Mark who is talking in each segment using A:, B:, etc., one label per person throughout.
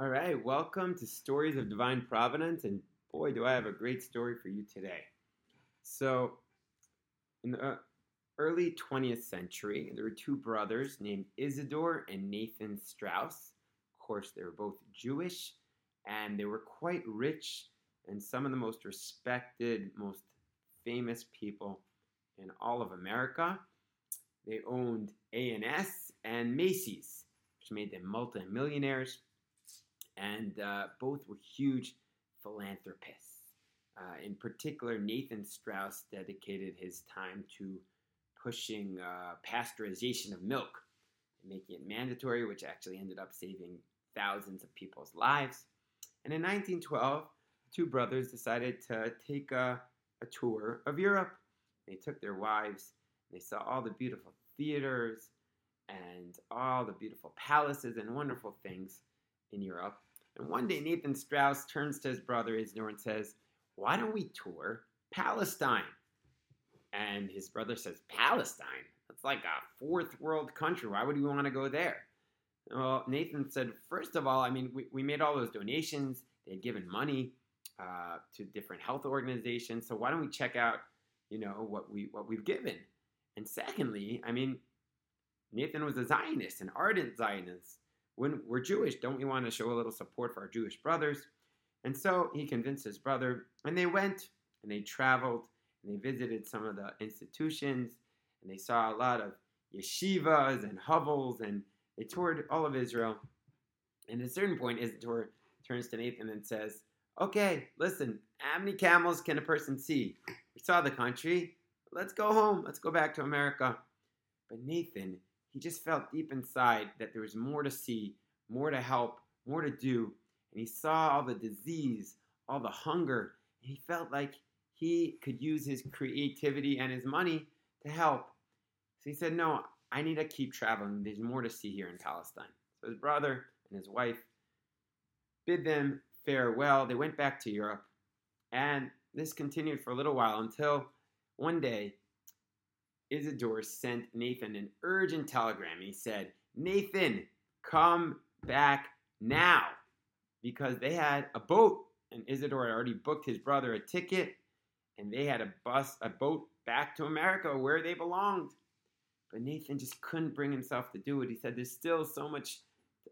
A: All right, welcome to Stories of Divine Providence, and boy, do I have a great story for you today. So, in the early 20th century, there were two brothers named Isidore and Nathan Strauss. Of course, they were both Jewish, and they were quite rich and some of the most respected, most famous people in all of America. They owned A&S and Macy's, which made them multimillionaires and uh, both were huge philanthropists. Uh, in particular, Nathan Strauss dedicated his time to pushing uh, pasteurization of milk and making it mandatory, which actually ended up saving thousands of people's lives. And in 1912, two brothers decided to take a, a tour of Europe. They took their wives, they saw all the beautiful theaters and all the beautiful palaces and wonderful things in Europe. And one day Nathan Strauss turns to his brother Isidore and says, Why don't we tour Palestine? And his brother says, Palestine? That's like a fourth world country. Why would we want to go there? Well, Nathan said, First of all, I mean, we, we made all those donations. They had given money uh, to different health organizations. So why don't we check out, you know, what we what we've given? And secondly, I mean, Nathan was a Zionist, an ardent Zionist when we're Jewish, don't we want to show a little support for our Jewish brothers? And so he convinced his brother, and they went and they traveled and they visited some of the institutions and they saw a lot of yeshivas and hovels and they toured all of Israel. And at a certain point, Isidore turns to Nathan and says, Okay, listen, how many camels can a person see? We saw the country. Let's go home. Let's go back to America. But Nathan he just felt deep inside that there was more to see, more to help, more to do. And he saw all the disease, all the hunger, and he felt like he could use his creativity and his money to help. So he said, No, I need to keep traveling. There's more to see here in Palestine. So his brother and his wife bid them farewell. They went back to Europe. And this continued for a little while until one day Isidore sent Nathan an urgent telegram. He said, Nathan, come back now. Because they had a boat, and Isidore had already booked his brother a ticket, and they had a bus, a boat back to America where they belonged. But Nathan just couldn't bring himself to do it. He said, There's still so much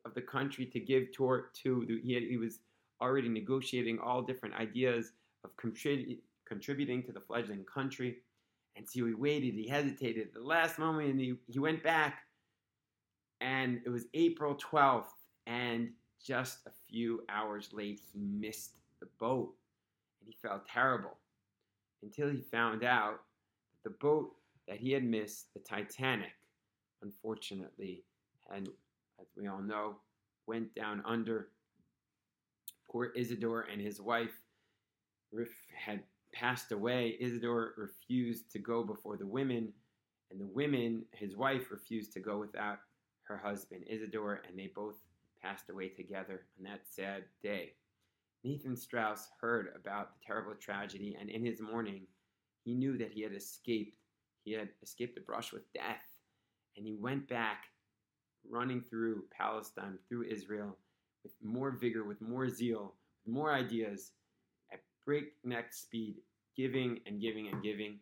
A: of the country to give to. to. He, had, he was already negotiating all different ideas of contrib- contributing to the fledgling country. And so he waited, he hesitated. At the last moment, and he, he went back. And it was April 12th. And just a few hours late, he missed the boat. And he felt terrible until he found out that the boat that he had missed, the Titanic, unfortunately, and as we all know, went down under. Poor Isidore and his wife had passed away, Isidore refused to go before the women, and the women, his wife, refused to go without her husband, Isidore, and they both passed away together on that sad day. Nathan Strauss heard about the terrible tragedy, and in his mourning, he knew that he had escaped. He had escaped the brush with death, and he went back, running through Palestine, through Israel, with more vigor, with more zeal, with more ideas, breakneck speed, giving and giving and giving.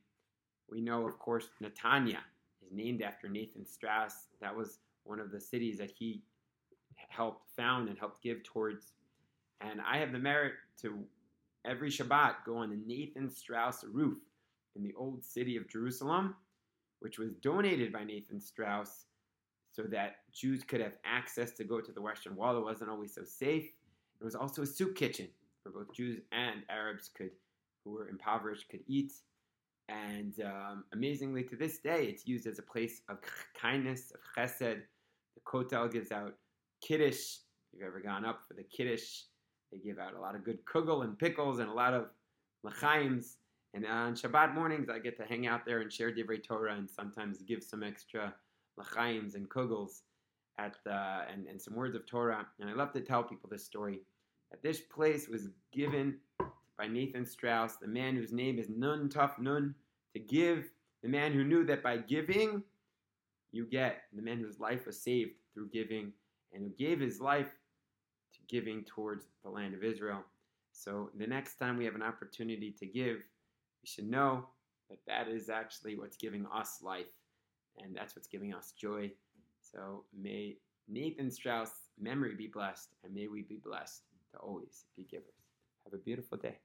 A: We know, of course, Netanya is named after Nathan Strauss. That was one of the cities that he helped found and helped give towards. And I have the merit to every Shabbat go on the Nathan Strauss roof in the old city of Jerusalem, which was donated by Nathan Strauss so that Jews could have access to go to the Western Wall. It wasn't always so safe. It was also a soup kitchen where both Jews and Arabs could, who were impoverished, could eat. And um, amazingly, to this day, it's used as a place of kindness, of chesed. The Kotel gives out kiddush. If you've ever gone up for the kiddush, they give out a lot of good kugel and pickles and a lot of lachaims. And on Shabbat mornings, I get to hang out there and share divrei Torah and sometimes give some extra lachaims and kugels at the, and, and some words of Torah. And I love to tell people this story that this place was given by Nathan Strauss, the man whose name is Nun Tough Nun, to give the man who knew that by giving you get the man whose life was saved through giving and who gave his life to giving towards the land of Israel. So the next time we have an opportunity to give, we should know that that is actually what's giving us life, and that's what's giving us joy. So may Nathan Strauss' memory be blessed, and may we be blessed to always be givers. Have a beautiful day.